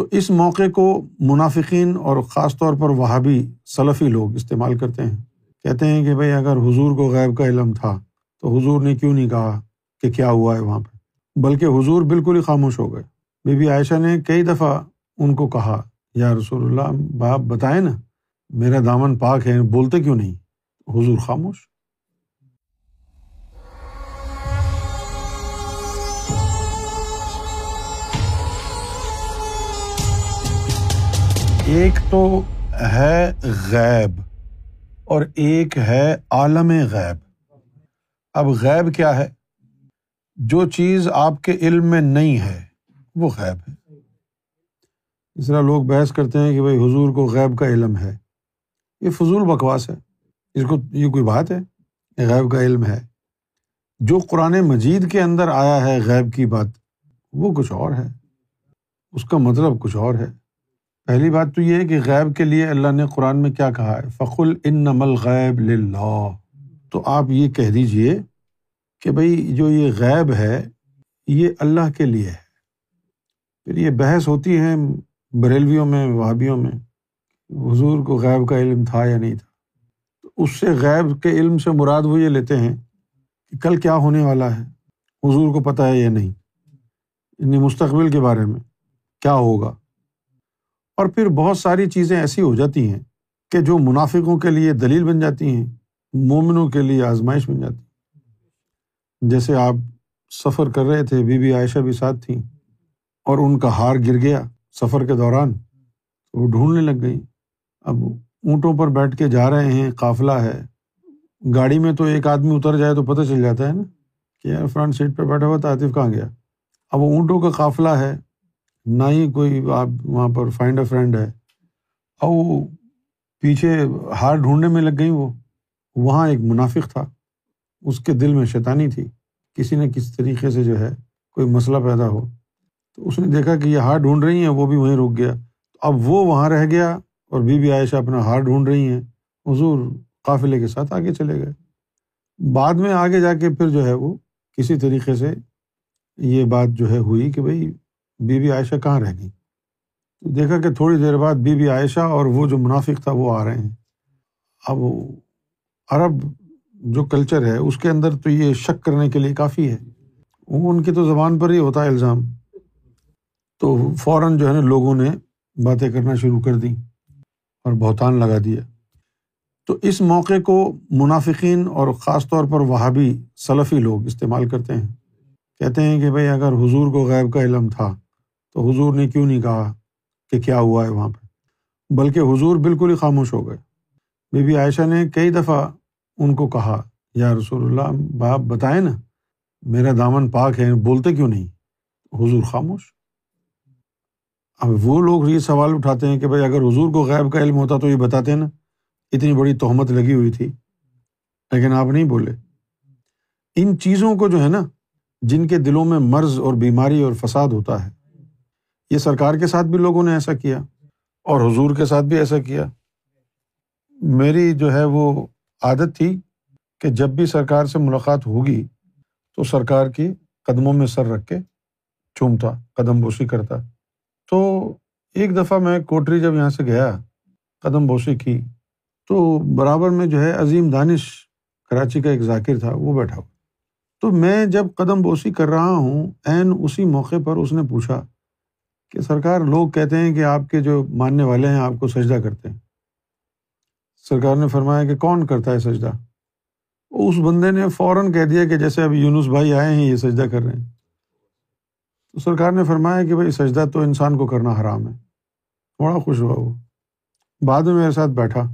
تو اس موقع کو منافقین اور خاص طور پر وہابی سلفی لوگ استعمال کرتے ہیں۔ کہتے ہیں کہ بھائی اگر حضور کو غیب کا علم تھا تو حضور نے کیوں نہیں کہا کہ کیا ہوا ہے وہاں پہ؟ بلکہ حضور بالکل ہی خاموش ہو گئے۔ بی بی عائشہ نے کئی دفعہ ان کو کہا، یا رسول اللہ، باپ بتائیں نا، میرا دامن پاک ہے، بولتے کیوں نہیں؟ حضور خاموش۔ ایک تو ہے غیب اور ایک ہے عالم غیب۔ اب غیب کیا ہے؟ جو چیز آپ کے علم میں نہیں ہے، وہ غیب ہے۔ اس طرح لوگ بحث کرتے ہیں کہ بھائی حضور کو غیب کا علم ہے۔ یہ فضول بکواس ہے۔ اس کو یہ کوئی بات ہے؟ غیب کا علم ہے۔ جو قرآن مجید کے اندر آیا ہے غیب کی بات، وہ کچھ اور ہے۔ اس کا مطلب کچھ اور ہے۔ پہلی بات تو یہ ہے کہ غیب کے لیے اللہ نے قرآن میں کیا کہا ہے؟ فخل ان نمل غیب تو آپ یہ کہہ دیجیے کہ بھائی جو یہ غیب ہے، یہ اللہ کے لیے ہے۔ پھر یہ بحث ہوتی ہے بریلویوں میں، وہابیوں میں، حضور کو غیب کا علم تھا یا نہیں تھا؟ تو اس سے غیب کے علم سے مراد وہ یہ لیتے ہیں کہ کل کیا ہونے والا ہے؟ حضور کو پتہ ہے یا نہیں؟ یعنی مستقبل کے بارے میں کیا ہوگا؟ اور پھر بہت ساری چیزیں ایسی ہو جاتی ہیں کہ جو منافقوں کے لیے دلیل بن جاتی ہیں، مومنوں کے لیے آزمائش بن جاتی جیسے آپ سفر کر رہے تھے، بی بی عائشہ بھی ساتھ تھیں اور ان کا ہار گر گیا سفر کے دوران، تو وہ ڈھونڈنے لگ گئی اب اونٹوں پر بیٹھ کے جا رہے ہیں، قافلہ ہے۔ گاڑی میں تو ایک آدمی اتر جائے تو پتہ چل جاتا ہے نا کہ یار فرنٹ سیٹ پہ بیٹھا ہوا عاطف کہاں گیا۔ اب وہ اونٹوں کا قافلہ ہے نہ ہی کوئی آپ وہاں پر فائنڈ اے فرینڈ ہے۔ اور وہ پیچھے ہار ڈھونڈنے میں لگ گئی وہ۔ وہاں ایک منافق تھا۔ اس کے دل میں شیطانی تھی۔ کسی نہ کسی طریقے سے جو ہے کوئی مسئلہ پیدا ہو۔ تو اس نے دیکھا کہ یہ ہار ڈھونڈ رہی ہیں، وہ بھی وہیں رک گیا۔ تو اب وہ وہاں رہ گیا اور بی بی عائشہ اپنا ہار ڈھونڈ رہی ہیں۔ حضور قافلے کے ساتھ آگے چلے گئے۔ بعد میں آگے جا کے پھر جو ہے وہ کسی طریقے سے یہ بات جو ہے ہوئی کہ بھائی بی بی عائشہ کہاں رہ گئی؟ تو دیکھا کہ تھوڑی دیر بعد بی بی عائشہ اور وہ جو منافق تھا وہ آ رہے ہیں۔ اب عرب جو کلچر ہے، اس کے اندر تو یہ شک کرنے کے لیے کافی ہے۔ وہ ان کی تو زبان پر ہی ہوتا ہے الزام۔ تو فوراً جو ہے نا، لوگوں نے باتیں کرنا شروع کر دیں اور بہتان لگا دیا۔ تو اس موقع کو منافقین اور خاص طور پر وہابی سلفی لوگ استعمال کرتے ہیں۔ کہتے ہیں کہ بھائی، اگر حضور کو غیب کا علم تھا تو حضور نے کیوں نہیں کہا کہ کیا ہوا ہے وہاں پہ بلکہ حضور بالکل ہی خاموش ہو گئے۔ بی بی عائشہ نے کئی دفعہ ان کو کہا، یا رسول اللہ، باپ بتائیں نا، میرا دامن پاک ہے، بولتے کیوں نہیں؟ حضور خاموش۔ اب وہ لوگ یہ سوال اٹھاتے ہیں کہ بھائی، اگر حضور کو غیب کا علم ہوتا تو یہ بتاتے نا، اتنی بڑی تہمت لگی ہوئی تھی۔ لیکن آپ نہیں بولے۔ ان چیزوں کو جو ہے نا، جن کے دلوں میں مرض اور بیماری اور فساد ہوتا ہے یہ سرکار کے ساتھ بھی لوگوں نے ایسا کیا اور حضور کے ساتھ بھی ایسا کیا۔ میری جو ہے وہ عادت تھی کہ جب بھی سرکار سے ملاقات ہوگی تو سرکار کی قدموں میں سر رکھ کے چومتا، قدم بوسی کرتا۔ تو ایک دفعہ میں کوٹری جب یہاں سے گیا، قدم بوسی کی، تو برابر میں جو ہے عظیم دانش کراچی کا ایک ذاکر تھا، وہ بیٹھا۔ ہوا تو میں جب قدم بوسی کر رہا ہوں، عین اسی موقع پر اس نے پوچھا کہ سرکار لوگ کہتے ہیں کہ آپ کے جو ماننے والے ہیں، آپ کو سجدہ کرتے ہیں۔ سرکار نے فرمایا کہ کون کرتا ہے سجدہ؟ اس بندے نے فوراً کہہ دیا کہ جیسے ابھی یونس بھائی آئے ہیں، یہ سجدہ کر رہے ہیں۔ تو سرکار نے فرمایا کہ بھائی سجدہ تو انسان کو کرنا حرام ہے۔ بڑا خوش ہوا وہ۔ بعد میں میرے ساتھ بیٹھا۔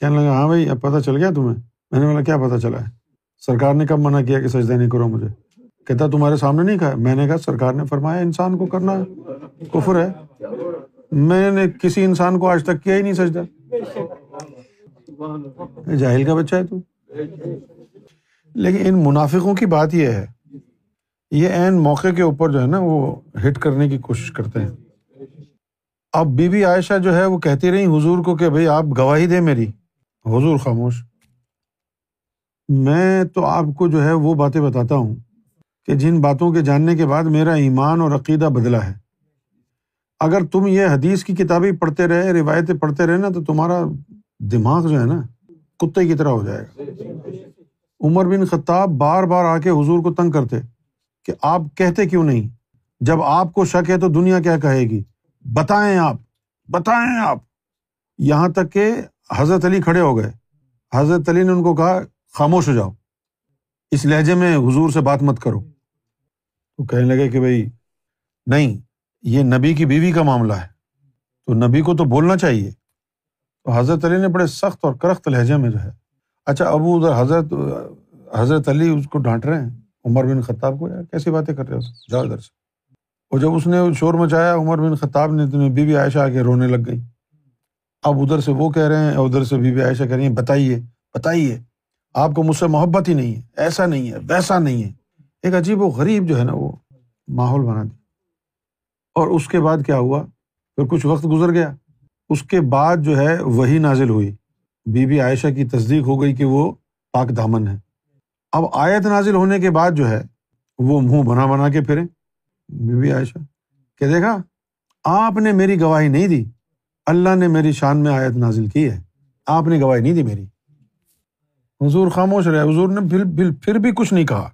کہنے لگا ہاں بھائی، اب پتہ چل گیا تمہیں؟ میں نے بولا، کیا پتہ چلا ہے؟ سرکار نے کب منع کیا کہ سجدہ نہیں کرو مجھے؟ کہتا تمہارے سامنے نہیں کہا؟ میں نے کہا سرکار نے فرمایا انسان کو کرنا کفر ہے۔ میں نے کسی انسان کو آج تک کیا ہی نہیں سجدہ۔ جاہل کا بچہ ہے تو۔ لیکن ان منافقوں کی بات یہ ہے، یہ عین موقع کے اوپر جو ہے نا وہ ہٹ کرنے کی کوشش کرتے ہیں۔ اب بی بی عائشہ جو ہے وہ کہتی رہی حضور کو کہ بھائی آپ گواہی دیں میری۔ حضور خاموش۔ میں تو آپ کو جو ہے وہ باتیں بتاتا ہوں۔ کہ جن باتوں کے جاننے کے بعد میرا ایمان اور عقیدہ بدلا ہے۔ اگر تم یہ حدیث کی کتابیں پڑھتے رہے، روایتیں پڑھتے رہے نا، تو تمہارا دماغ جو ہے نا، کتے کی طرح ہو جائے گا۔ عمر بن خطاب بار بار آ کے حضور کو تنگ کرتے کہ آپ کہتے کیوں نہیں؟ جب آپ کو شک ہے تو دنیا کیا کہے گی؟ بتائیں آپ بتائیں آپ۔ یہاں تک کہ حضرت علی کھڑے ہو گئے۔ حضرت علی نے ان کو کہا، خاموش ہو جاؤ۔ اس لہجے میں حضور سے بات مت کرو۔ تو کہنے لگے کہ بھائی، نہیں، یہ نبی کی بیوی کا معاملہ ہے۔ تو نبی کو تو بولنا چاہیے۔ تو حضرت علی نے بڑے سخت اور کرخت لہجے میں جو ہے اچھا ابو ادھر حضرت حضرت علی اس کو ڈانٹ رہے ہیں۔ عمر بن خطاب کو، یار، کیسی باتیں کر رہے ہو؟ جاؤ ادھر سے۔ اور جب اس نے شور مچایا، عمر بن خطاب نے تو بیوی عائشہ آ کے رونے لگ گئی۔ اب ادھر سے وہ کہہ رہے ہیں، ادھر سے بیوی عائشہ کہہ رہی ہیں، بتائیے بتائیے، آپ کو مجھ سے محبت ہی نہیں ہے، ایسا نہیں ہے، ویسا نہیں ہے۔ ایک عجیب و غریب جو ہے نا وہ ماحول بنا دیا۔ اور اس کے بعد کیا ہوا؟ پھر کچھ وقت گزر گیا۔ اس کے بعد جو ہے وہی نازل ہوئی۔ بی بی عائشہ کی تصدیق ہو گئی کہ وہ پاک دامن ہے۔ اب آیت نازل ہونے کے بعد جو ہے وہ منہ بنا بنا کے پھرے بی بی عائشہ کہ دیکھا، آپ نے میری گواہی نہیں دی۔ اللہ نے میری شان میں آیت نازل کی ہے۔ آپ نے گواہی نہیں دی میری۔ حضور خاموش رہے۔ حضور نے پھر پھر بھی کچھ نہیں کہا۔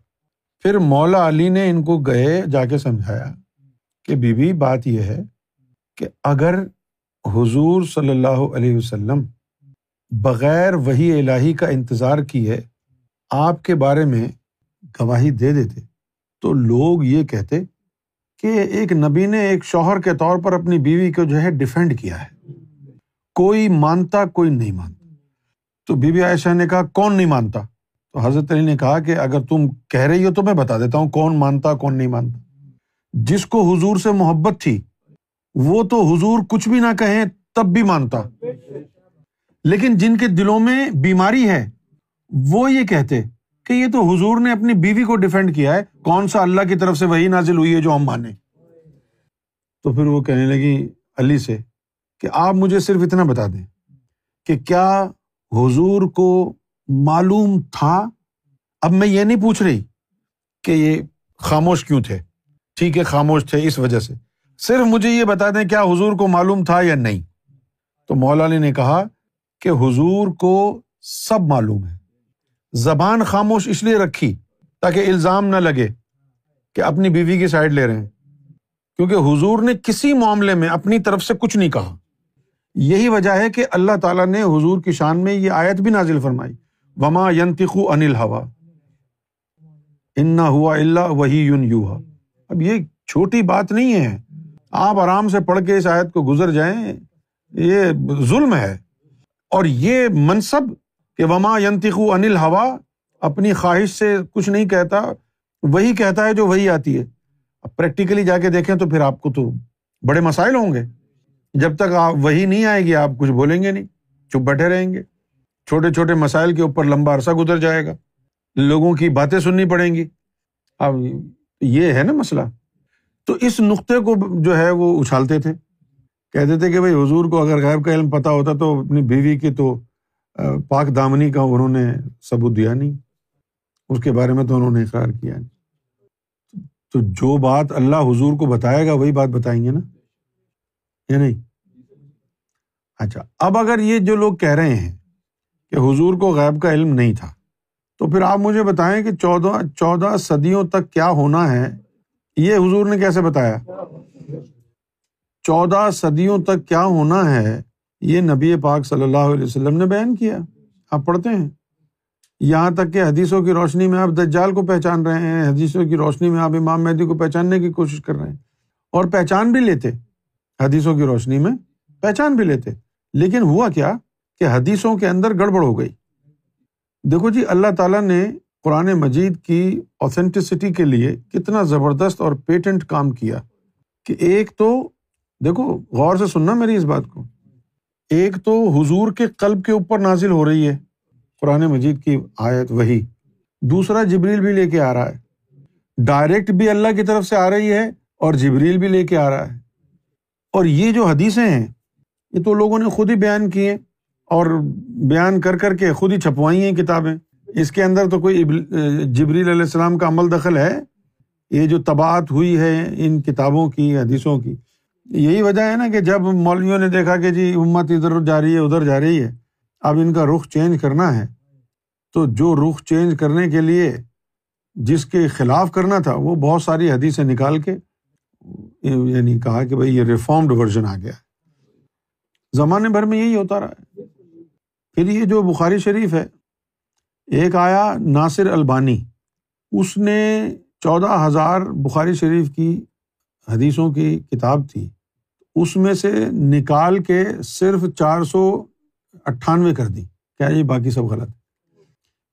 پھر مولا علی نے ان کو گئے جا کے سمجھایا کہ بی بی بات یہ ہے کہ اگر حضور صلی اللہ علیہ وسلم بغیر وہی الہی کا انتظار کیے، آپ کے بارے میں گواہی دے دیتے، تو لوگ یہ کہتے کہ ایک نبی نے ایک شوہر کے طور پر اپنی بیوی کو جو ہے ڈیفینڈ کیا ہے۔ کوئی مانتا، کوئی نہیں مانتا۔ تو بی بی عائشہ نے کہا، کون نہیں مانتا؟ تو حضرت علی نے کہا کہ اگر تم کہہ رہی ہو تو میں بتا دیتا ہوں کون مانتا کون نہیں مانتا۔ جس کو حضور سے محبت تھی، وہ تو حضور کچھ بھی نہ کہیں تب بھی مانتا۔ لیکن جن کے دلوں میں بیماری ہے، وہ یہ کہتے کہ یہ تو حضور نے اپنی بیوی کو ڈیفینڈ کیا ہے۔ کون سا اللہ کی طرف سے وہی نازل ہوئی ہے جو ہم مانے تو پھر وہ کہنے لگی علی سے کہ آپ مجھے صرف اتنا بتا دیں کہ کیا حضور کو معلوم تھا۔ اب میں یہ نہیں پوچھ رہی کہ یہ خاموش کیوں تھے۔ ٹھیک ہے، خاموش تھے اس وجہ سے۔ صرف مجھے یہ بتا دیں کیا حضور کو معلوم تھا یا نہیں۔ تو مولا علی نے کہا کہ حضور کو سب معلوم ہے۔ زبان خاموش اس لیے رکھی تاکہ الزام نہ لگے کہ اپنی بیوی کی سائڈ لے رہے ہیں۔ کیونکہ حضور نے کسی معاملے میں اپنی طرف سے کچھ نہیں کہا۔ یہی وجہ ہے کہ اللہ تعالیٰ نے حضور کی شان میں یہ آیت بھی نازل فرمائی۔ وما ینتخو انل ہوا انا ہوا اللہ وہی یون یو اب یہ چھوٹی بات نہیں ہے۔ آپ آرام سے پڑھ کے اس آیت کو گزر جائیں، یہ ظلم ہے۔ اور یہ منصب کہ وما ینتخو انل ہوا اپنی خواہش سے کچھ نہیں کہتا، وہی کہتا ہے جو وہی آتی ہے۔ اب پریکٹیکلی جا کے دیکھیں تو پھر آپ کو تو بڑے مسائل ہوں گے۔ جب تک آپ، وہی نہیں آئے گی، آپ کچھ بولیں گے نہیں، چپ بیٹھے رہیں گے۔ چھوٹے چھوٹے مسائل کے اوپر لمبا عرصہ گزر جائے گا۔ لوگوں کی باتیں سننی پڑیں گی۔ اب یہ ہے نا مسئلہ۔ تو اس نقطے کو جو ہے وہ اچھالتے تھے۔ کہتے تھے کہ بھائی حضور کو اگر غائب کا علم پتہ ہوتا تو اپنی بیوی کی تو پاک دامنی کا انہوں نے ثبوت دیا نہیں۔ اس کے بارے میں تو انہوں نے اقرار کیا نہیں۔ تو جو بات اللہ حضور کو بتائے گا وہی بات بتائیں گے نا۔ یا نہیں؟ اچھا اب اگر یہ جو لوگ کہہ رہے ہیں کہ حضور کو غیب کا علم نہیں تھا۔ تو پھر آپ مجھے بتائیں کہ چودہ چودہ صدیوں تک کیا ہونا ہے؟ یہ حضور نے کیسے بتایا؟ چودہ صدیوں تک کیا ہونا ہے؟ یہ نبی پاک صلی اللہ علیہ وسلم نے بیان کیا۔ آپ پڑھتے ہیں۔ یہاں تک کہ حدیثوں کی روشنی میں آپ دجال کو پہچان رہے ہیں، حدیثوں کی روشنی میں آپ امام مہدی کو پہچاننے کی کوشش کر رہے ہیں۔ اور پہچان بھی لیتے، حدیثوں کی روشنی میں پہچان بھی لیتے۔ لیکن ہوا کیا؟ کہ حدیثوں کے اندر گڑبڑ ہو گئی۔ دیکھو جی اللہ تعالیٰ نے قرآن مجید کی اوتھینٹسٹی کے لیے کتنا زبردست اور پیٹنٹ کام کیا کہ ایک تو، دیکھو، غور سے سننا میری اس بات کو۔ ایک تو حضور کے قلب کے اوپر نازل ہو رہی ہے، قرآن مجید کی آیت وہی۔ دوسرا، جبریل بھی لے کے آ رہا ہے۔ ڈائریکٹ بھی اللہ کی طرف سے آ رہی ہے اور جبریل بھی لے کے آ رہا ہے۔ اور یہ جو حدیثیں ہیں، یہ تو لوگوں نے خود ہی بیان کی ہیں۔ اور بیان کر کر کے خود ہی چھپوائی ہیں کتابیں۔ اس کے اندر تو کوئی جبریل علیہ السلام کا عمل دخل ہے۔ یہ جو تباہت ہوئی ہے ان کتابوں کی، حدیثوں کی، یہی وجہ ہے نا کہ جب مولویوں نے دیکھا کہ جی امت ادھر جا رہی ہے، ادھر جا رہی ہے، اب ان کا رخ چینج کرنا ہے۔ تو جو رخ چینج کرنے کے لیے جس کے خلاف کرنا تھا، وہ بہت ساری حدیثیں نکال کے یعنی کہا کہ بھائی یہ ریفارمڈ ورژن آ گیا۔ زمانے بھر میں یہی ہوتا رہا ہے۔ پھر یہ جو بخاری شریف ہے، ایک آیا ناصر البانی، اس نے چودہ ہزار بخاری شریف کی حدیثوں کی کتاب تھی، اس میں سے نکال کے صرف چار سو اٹھانوے کر دی۔ کیا یہ باقی سب غلط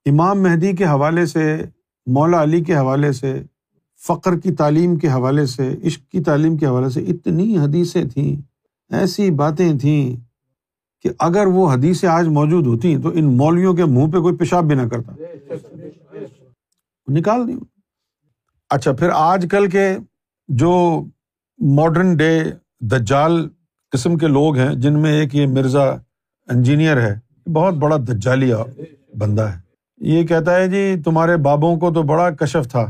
امام مہدی کے حوالے سے، مولا علی کے حوالے سے، فقر کی تعلیم کے حوالے سے، عشق کی تعلیم کے حوالے سے اتنی حدیثیں تھیں، ایسی باتیں تھیں کہ اگر وہ حدیثیں آج موجود ہوتی تو ان مولویوں کے منہ پہ کوئی پیشاب بھی نہ کرتا۔ نکال دی۔ اچھا پھر آج کل کے جو ماڈرن ڈے دجال قسم کے لوگ ہیں، جن میں ایک یہ مرزا انجینئر ہے، بہت بڑا دجالیا بندہ ہے۔ یہ کہتا ہے جی تمہارے بابوں کو تو بڑا کشف تھا۔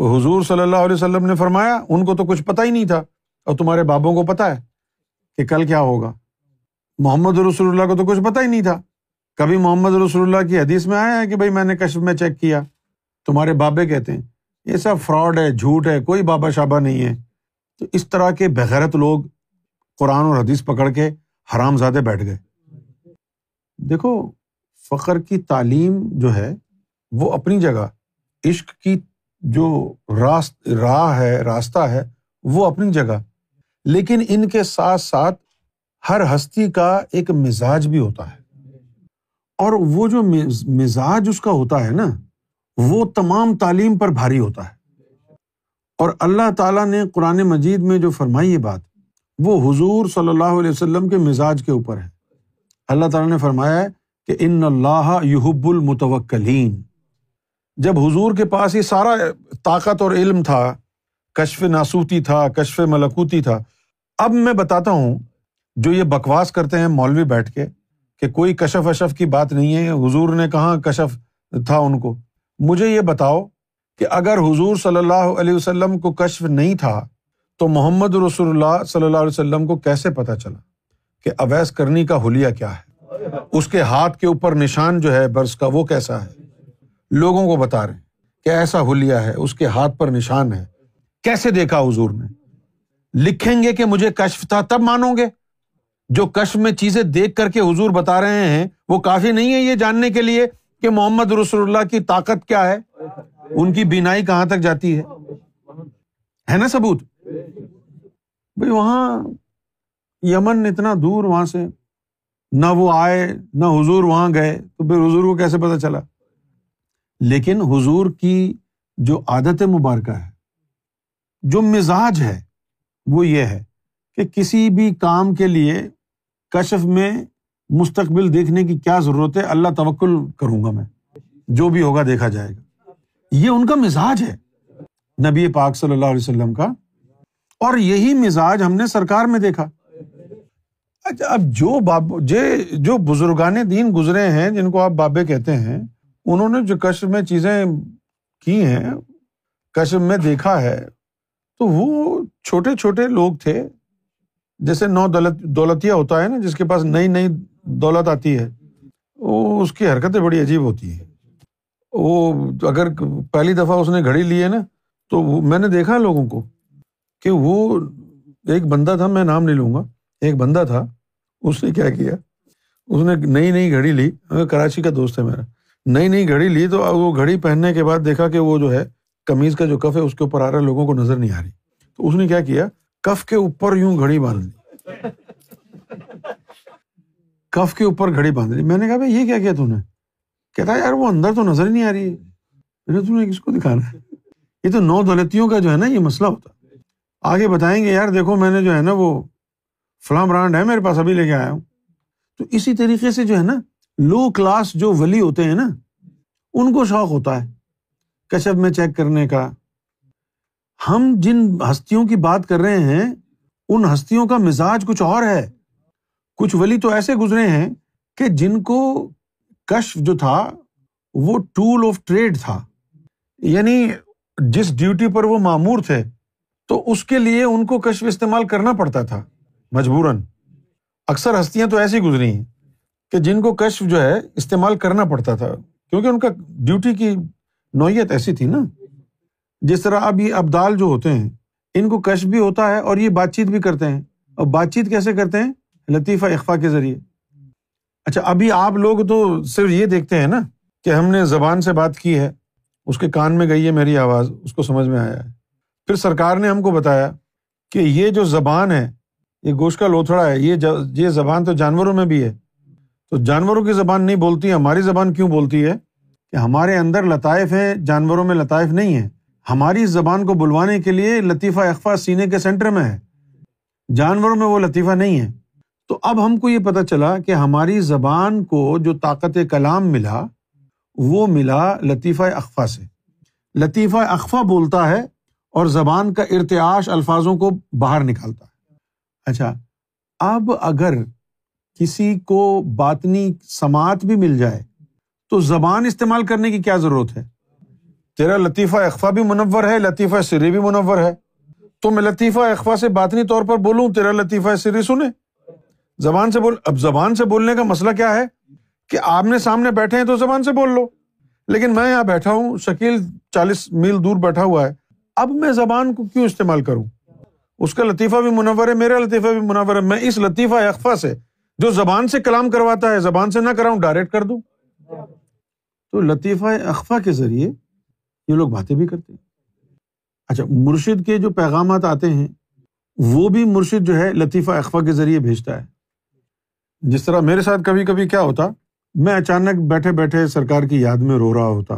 حضور صلی اللہ علیہ وسلم نے فرمایا، ان کو تو کچھ پتا ہی نہیں تھا، اور تمہارے بابوں کو پتا ہے کہ کل کیا ہوگا۔ محمد رسول اللہ کو تو کچھ پتا ہی نہیں تھا۔ کبھی محمد رسول اللہ کی حدیث میں آیا ہے کہ بھائی میں نے کشف میں چیک کیا؟ تمہارے بابے کہتے ہیں۔ یہ سب فراڈ ہے، جھوٹ ہے، کوئی بابا شابا نہیں ہے۔ تو اس طرح کے بغیرت لوگ قرآن اور حدیث پکڑ کے حرام زادے بیٹھ گئے۔ دیکھو فخر کی تعلیم جو ہے، وہ اپنی جگہ، عشق کی جو راست، راہ ہے، راستہ ہے، وہ اپنی جگہ۔ لیکن ان کے ساتھ ساتھ ہر ہستی کا ایک مزاج بھی ہوتا ہے۔ اور وہ جو مزاج اس کا ہوتا ہے نا، وہ تمام تعلیم پر بھاری ہوتا ہے۔ اور اللہ تعالیٰ نے قرآن مجید میں جو فرمائی یہ بات، وہ حضور صلی اللہ علیہ وسلم کے مزاج کے اوپر ہے۔ اللہ تعالیٰ نے فرمایا ہے کہ ان اللہ یحب المتوکلین۔ جب حضور کے پاس یہ سارا طاقت اور علم تھا، کشف ناسوتی تھا، کشف ملکوتی تھا، اب میں بتاتا ہوں جو یہ بکواس کرتے ہیں مولوی بیٹھ کے کہ کوئی کشف اشف کی بات نہیں ہے، حضور نے کہاں کشف تھا ان کو؟ مجھے یہ بتاؤ کہ اگر حضور صلی اللہ علیہ وسلم کو کشف نہیں تھا، تو محمد رسول اللہ صلی اللہ علیہ وسلم کو کیسے پتا چلا کہ اویس کرنی کا حلیہ کیا ہے؟ اس کے ہاتھ کے اوپر نشان جو ہے برس کا وہ کیسا ہے؟ لوگوں کو بتا رہے ہیں کہ ایسا حلیہ ہے، اس کے ہاتھ پر نشان ہے۔ کیسے دیکھا حضور نے؟ لکھیں گے کہ مجھے کشف تھا، تب مانو گے۔ جو کشف میں چیزیں دیکھ کر کے حضور بتا رہے ہیں، وہ کافی نہیں ہے یہ جاننے کے لیے کہ محمد رسول اللہ کی طاقت کیا ہے۔ ان کی بینائی کہاں تک جاتی ہے؟ نا ثبوت؟ بھائی وہاں یمن اتنا دور وہاں سے، نہ وہ آئے، نہ حضور وہاں گئے، تو پھر حضور کو کیسے پتا چلا؟ لیکن حضور کی جو عادت مبارکہ ہے، جو مزاج ہے، وہ یہ ہے کہ کسی بھی کام کے لیے کشف میں مستقبل دیکھنے کی کیا ضرورت ہے، اللہ توکل کروں گا میں۔ جو بھی ہوگا دیکھا جائے گا۔ یہ ان کا مزاج ہے نبی پاک صلی اللہ علیہ وسلم کا۔ اور یہی مزاج ہم نے سرکار میں دیکھا۔ اچھا اب جو باب جو بزرگان دین گزرے ہیں، جن کو آپ بابے کہتے ہیں، انہوں نے جو کشف میں چیزیں کی ہیں، کشف میں دیکھا ہے، تو وہ چھوٹے چھوٹے لوگ تھے۔ جیسے نو دولت دولتیا ہوتا ہے نا، جس کے پاس نئی نئی دولت آتی ہے، وہ اس کی حرکتیں بڑی عجیب ہوتی ہیں۔ وہ اگر پہلی دفعہ اس نے گھڑی لی ہے نا، تو میں نے دیکھا لوگوں کو کہ وہ ایک بندہ تھا، میں نام نہیں لوں گا، ایک بندہ تھا، اس نے کیا کیا؟ اس نے نئی نئی گھڑی لی۔ کراچی کا دوست ہے میرا۔ نئی نئی گھڑی لی تو وہ گھڑی پہننے کے بعد دیکھا کہ وہ جو ہے کمیز کا جو کف ہے، اس کے اوپر آ رہا ہے، لوگوں کو نظر نہیں آ رہی۔ تو اس نے کیا کیا؟ کف کے اوپر یوں گھڑی باندھ لی۔ کف کے اوپر گھڑی باندھ لی۔ میں نے کہا بھائی یہ کیا کیا تم نے؟ کہتا یار وہ اندر تو نظر ہی نہیں آ رہی ہے۔ میں نے کس کو دکھانا ہے؟ یہ تو نو دولتیوں کا جو ہے نا یہ مسئلہ ہوتا آگے بتائیں گے یار دیکھو میں نے جو ہے نا وہ فلاں برانڈ ہے میرے پاس ابھی لے کے آیا ہوں۔ تو اسی طریقے سے جو ہے نا لو کلاس جو ولی ہوتے ہیں نا، ان کو شوق ہوتا ہے۔ کشب میں چیک کرنے کا۔ ہم جن ہستیوں کی بات کر رہے ہیں، ان ہستیوں کا مزاج کچھ اور ہے۔ کچھ ولی تو ایسے گزرے ہیں کہ جن کو کشف جو تھا، وہ ٹول آف ٹریڈ تھا۔ یعنی جس ڈیوٹی پر وہ معمور تھے، تو اس کے لیے ان کو کشف استعمال کرنا پڑتا تھا۔ مجبوراً۔ اکثر ہستیاں تو ایسی گزری ہیں کہ جن کو کشف جو ہے، استعمال کرنا پڑتا تھا۔ کیونکہ ان کا ڈیوٹی کی نوعیت ایسی تھی نا۔ جس طرح اب یہ ابدال جو ہوتے ہیں، ان کو کشف بھی ہوتا ہے اور یہ بات چیت بھی کرتے ہیں۔ اور بات چیت کیسے کرتے ہیں؟ لطیفہ اخفا کے ذریعے۔ اچھا ابھی آپ لوگ تو صرف یہ دیکھتے ہیں نا کہ ہم نے زبان سے بات کی ہے، اس کے کان میں گئی ہے میری آواز، اس کو سمجھ میں آیا ہے۔ پھر سرکار نے ہم کو بتایا کہ یہ جو زبان ہے، یہ گوشت کا لوتھڑا ہے، یہ یہ زبان تو جانوروں میں بھی ہے۔ تو جانوروں کی زبان نہیں بولتی، ہماری زبان کیوں بولتی ہے؟ کہ ہمارے اندر لطائف ہے جانوروں میں لطائف نہیں ہے ہماری زبان کو بلوانے کے لیے لطیفہ اخفا سینے کے سینٹر میں ہے۔ جانوروں میں وہ لطیفہ نہیں ہے۔ تو اب ہم کو یہ پتا چلا کہ ہماری زبان کو جو طاقت کلام ملا، وہ ملا لطیفہ اخفا سے۔ لطیفہ اخفا بولتا ہے اور زبان کا ارتعاش الفاظوں کو باہر نکالتا ہے۔ اچھا اب اگر کسی کو باطنی سماعت بھی مل جائے، تو زبان استعمال کرنے کی کیا ضرورت ہے؟ تیرا لطیفہ اخفا بھی منور ہے، لطیفہ سری بھی منور ہے۔ تو میں لطیفہ اخفا سے باطنی طور پر بولوں، تیرا لطیفہ سری سنے۔ زبان سے بول، اب زبان سے بولنے کا مسئلہ کیا ہے؟ کہ آپ نے سامنے بیٹھے ہیں تو زبان سے بول لو۔ لیکن میں یہاں بیٹھا ہوں، شکیل چالیس میل دور بیٹھا ہوا ہے۔ اب میں زبان کو کیوں استعمال کروں؟ اس کا لطیفہ بھی منور ہے، میرا لطیفہ بھی منور ہے۔ میں اس لطیفہ اخفا سے، جو زبان سے کلام کرواتا ہے، زبان سے نہ کراؤں، ڈائریکٹ کر دوں۔ تو لطیفہ اخفا کے ذریعے یہ لوگ باتیں بھی کرتے ہیں۔ اچھا مرشد کے جو پیغامات آتے ہیں، وہ بھی مرشد جو ہے لطیفہ اخفا کے ذریعے بھیجتا ہے۔ جس طرح میرے ساتھ کبھی کبھی کیا ہوتا، میں اچانک بیٹھے بیٹھے سرکار کی یاد میں رو رہا ہوتا۔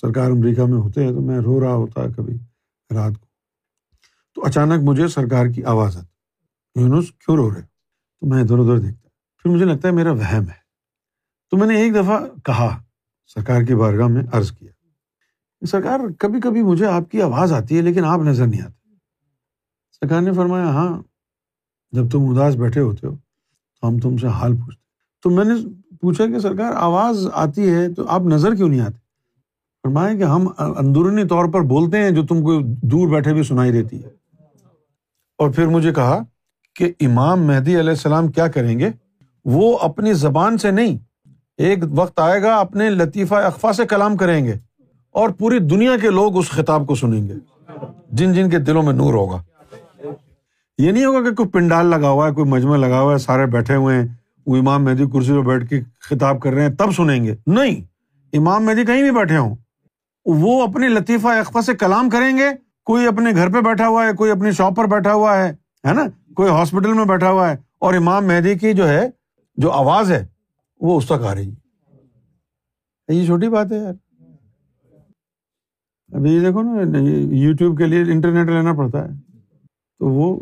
سرکار امریکہ میں ہوتے ہیں تو میں رو رہا ہوتا کبھی رات کو۔ تو اچانک مجھے سرکار کی آواز آتی، یونس کیوں رو رہے؟ تو میں ادھر ادھر دیکھتا۔ پھر مجھے لگتا ہے میرا وہم ہے۔ تو میں نے ایک دفعہ کہا، سرکار کی بارگاہ میں عرض کیا۔ سرکار، کبھی کبھی مجھے آپ کی آواز آتی ہے لیکن آپ نظر نہیں آتے سرکار نے فرمایا ہاں جب تم اداس بیٹھے ہوتے ہو تو ہم تم سے حال پوچھتے تو میں نے پوچھا کہ سرکار، آواز آتی ہے تو آپ نظر کیوں نہیں آتے؟ فرمایا کہ ہم اندرونی طور پر بولتے ہیں جو تم کو دور بیٹھے بھی سنائی دیتی ہے۔ اور پھر مجھے کہا کہ امام مہدی علیہ السلام کیا کریں گے؟ وہ اپنی زبان سے نہیں، ایک وقت آئے گا، اپنے لطیفہ اقفا سے کلام کریں گے۔ اور پوری دنیا کے لوگ اس خطاب کو سنیں گے۔ جن جن کے دلوں میں نور ہوگا۔ یہ نہیں ہوگا کہ کوئی پنڈال لگا ہوا ہے، کوئی مجمع لگا ہوا ہے، سارے بیٹھے ہوئے ہیں، وہ امام مہدی کرسی پہ بیٹھ کے خطاب کر رہے ہیں، تب سنیں گے۔ نہیں، امام مہدی کہیں بھی بیٹھے ہوں۔ وہ اپنے لطیفہ اقفا سے کلام کریں گے۔ کوئی اپنے گھر پہ بیٹھا ہوا ہے، کوئی اپنی شاپ پر بیٹھا ہوا ہے ہے نا؟ کوئی ہاسپٹل میں بیٹھا ہوا ہے۔ اور امام مہدی کی جو ہے، جو آواز ہے، وہ اس تک آ رہی ہے۔ یہ چھوٹی بات ہے یار۔ ابھی یہ دیکھو نا، یوٹیوب کے لیے انٹرنیٹ لینا پڑتا ہے۔ تو وہ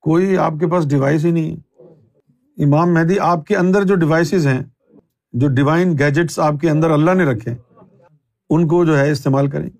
کوئی آپ کے پاس ڈیوائس ہی نہیں ہے۔ امام مہدی آپ کے اندر جو ڈیوائسیز ہیں، جو ڈیوائن گیجٹس آپ کے اندر اللہ نے رکھے، ان کو جو ہے استعمال کریں۔